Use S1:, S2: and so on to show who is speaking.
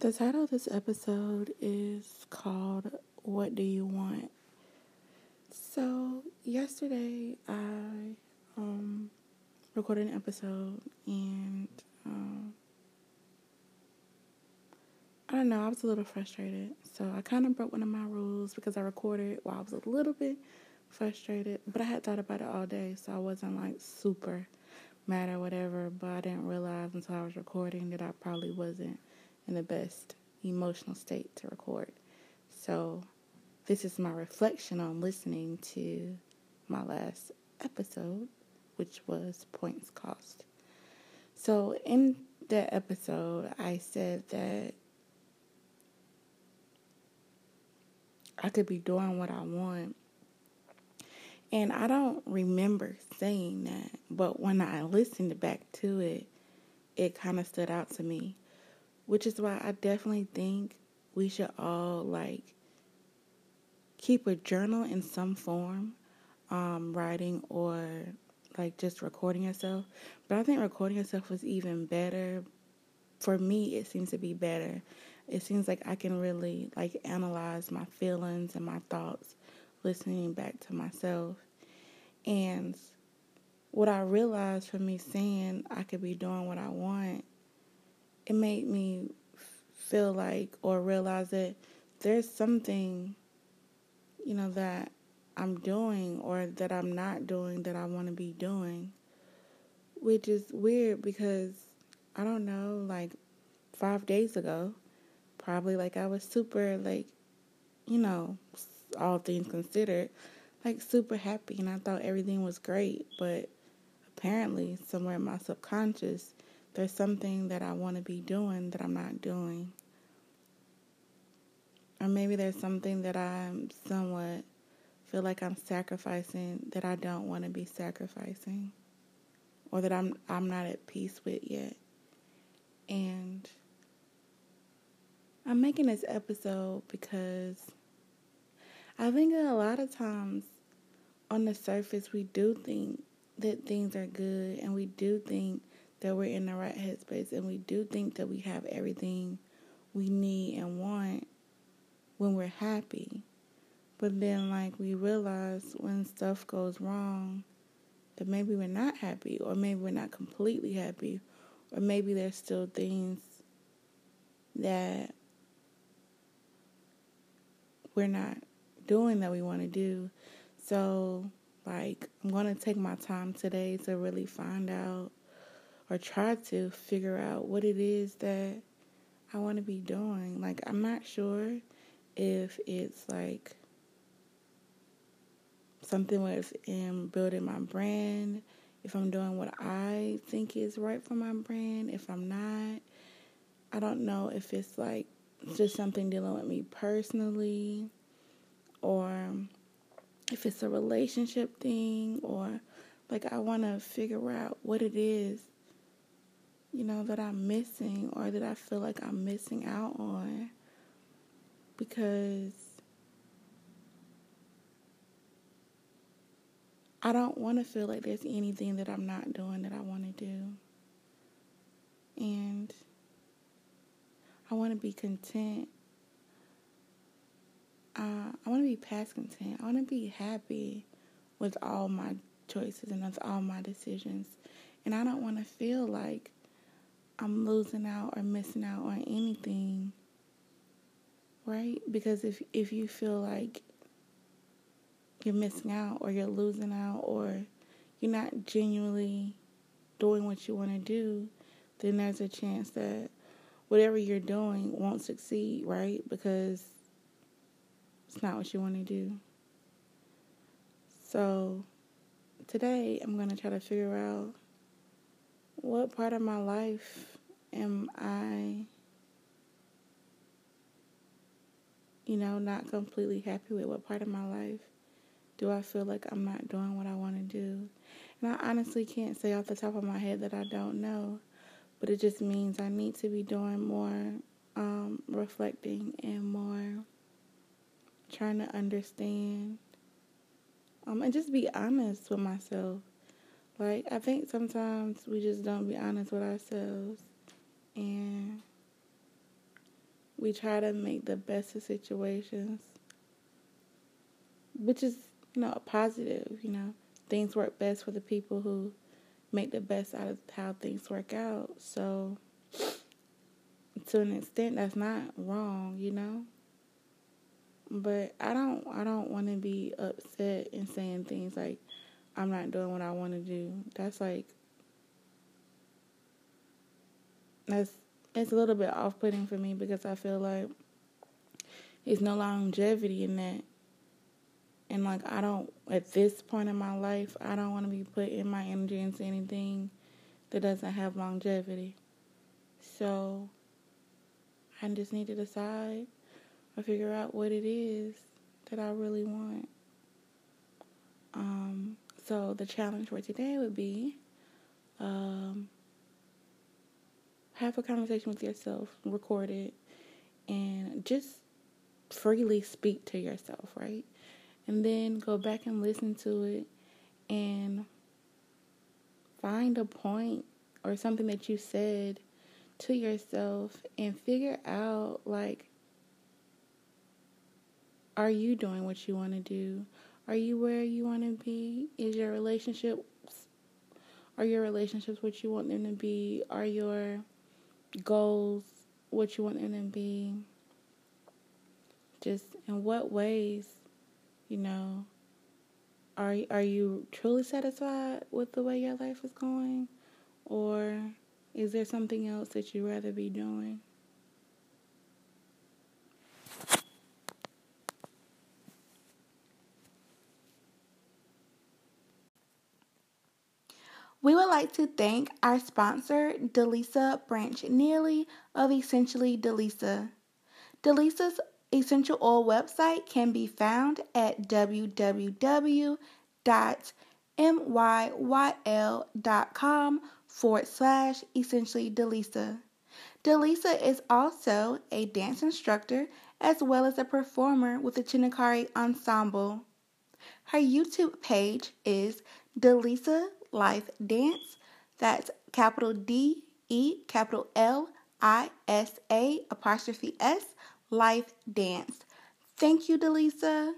S1: The title of this episode is called What Do You Want? So, yesterday I um, recorded an episode and um, I don't know, I was a little frustrated. So, I kind of broke one of my rules because I recorded while I was a little bit frustrated, but I had thought about it all day, so I wasn't like super mad or whatever, but I didn't realize until I was recording that I probably wasn't in the best emotional state to record. So, this is my reflection on listening to my last episode, which was Points Cost. So, in that episode, I said that I could be doing what I want. And I don't remember saying that, but when I listened back to it, it kind of stood out to me which is why I definitely think we should all like keep a journal in some form, um, writing or like just recording yourself. But I think recording yourself was even better. For me, it seems to be better. It seems like I can really like analyze my feelings and my thoughts listening back to myself. And what I realized from me saying I could be doing what I want it made me feel like or realize that there's something, you know, that I'm doing or that I'm not doing that I want to be doing. Which is weird because I don't know, like five days ago, probably like I was super, like, you know, all things considered, like super happy and I thought everything was great. But apparently, somewhere in my subconscious, there's something that I want to be doing that I'm not doing. Or maybe there's something that I'm somewhat feel like I'm sacrificing that I don't want to be sacrificing or that I'm I'm not at peace with yet. And I'm making this episode because I think that a lot of times on the surface we do think that things are good and we do think that we're in the right headspace and we do think that we have everything we need and want when we're happy. But then, like, we realize when stuff goes wrong that maybe we're not happy, or maybe we're not completely happy, or maybe there's still things that we're not doing that we want to do. So, like, I'm going to take my time today to really find out or try to figure out what it is that I want to be doing. Like, I'm not sure if it's like something within um, building my brand, if I'm doing what I think is right for my brand, if I'm not. I don't know if it's like just something dealing with me personally or if it's a relationship thing or like I want to figure out what it is you know, that I'm missing or that I feel like I'm missing out on because I don't want to feel like there's anything that I'm not doing that I want to do. And I want to be content. Uh, I want to be past content. I want to be happy with all my choices and with all my decisions. And I don't want to feel like I'm losing out or missing out on anything. Right? Because if if you feel like you're missing out or you're losing out or you're not genuinely doing what you want to do, then there's a chance that whatever you're doing won't succeed, right? Because it's not what you want to do. So today I'm going to try to figure out what part of my life am I, you know, not completely happy with? What part of my life do I feel like I'm not doing what I want to do? And I honestly can't say off the top of my head that I don't know, but it just means I need to be doing more um, reflecting and more trying to understand um, and just be honest with myself like, I think sometimes we just don't be honest with ourselves. And we try to make the best of situations, which is, you know, a positive, you know. Things work best for the people who make the best out of how things work out. So, to an extent, that's not wrong, you know. But I don't, I don't want to be upset and saying things like, "I'm not doing what I want to do." That's like, that's it's a little bit off-putting for me because I feel like there's no longevity in that. And like I don't at this point in my life, I don't want to be putting my energy into anything that doesn't have longevity. So I just need to decide or figure out what it is that I really want. Um, so the challenge for today would be um, have a conversation with yourself, record it, and just freely speak to yourself, right? and then go back and listen to it and find a point or something that you said to yourself and figure out like are you doing what you want to do? Are you where you want to be? Is your relationships are your relationships what you want them to be? Are your goals what you want them to be? Just in what ways you know, are are you truly satisfied with the way your life is going, or is there something else that you'd rather be doing? We would like to thank our sponsor, Delisa Branch Neely of Essentially Delisa. Delisa's essential oil website can be found at www.myyl.com forward slash essentially Delisa. Delisa is also a dance instructor as well as a performer with the Chinakari Ensemble. Her YouTube page is Delisa Life Dance. That's capital D E capital L I S A apostrophe S Life Dance. Thank you, Delisa.